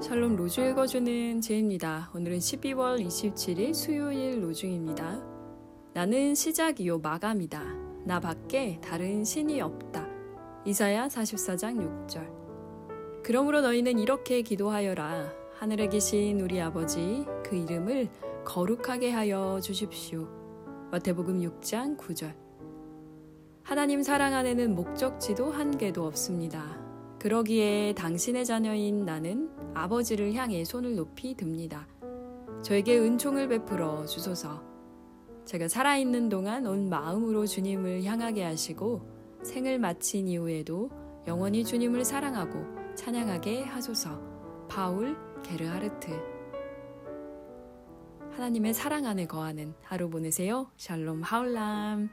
샬롬 로주 읽어주는 제입니다. 오늘은 12월 27일 수요일 로중입니다. 나는 시작이요 마감이다. 나 밖에 다른 신이 없다. 이사야 44장 6절. 그러므로 너희는 이렇게 기도하여라. 하늘에 계신 우리 아버지 그 이름을 거룩하게 하여 주십시오. 마태복음 6장 9절. 하나님 사랑 안에는 목적지도 한계도 없습니다. 그러기에 당신의 자녀인 나는 아버지를 향해 손을 높이 듭니다. 저에게 은총을 베풀어 주소서. 제가 살아있는 동안 온 마음으로 주님을 향하게 하시고 생을 마친 이후에도 영원히 주님을 사랑하고 찬양하게 하소서. 파울 게르하르트. 하나님의 사랑 안에 거하는 하루 보내세요. 샬롬 하울람.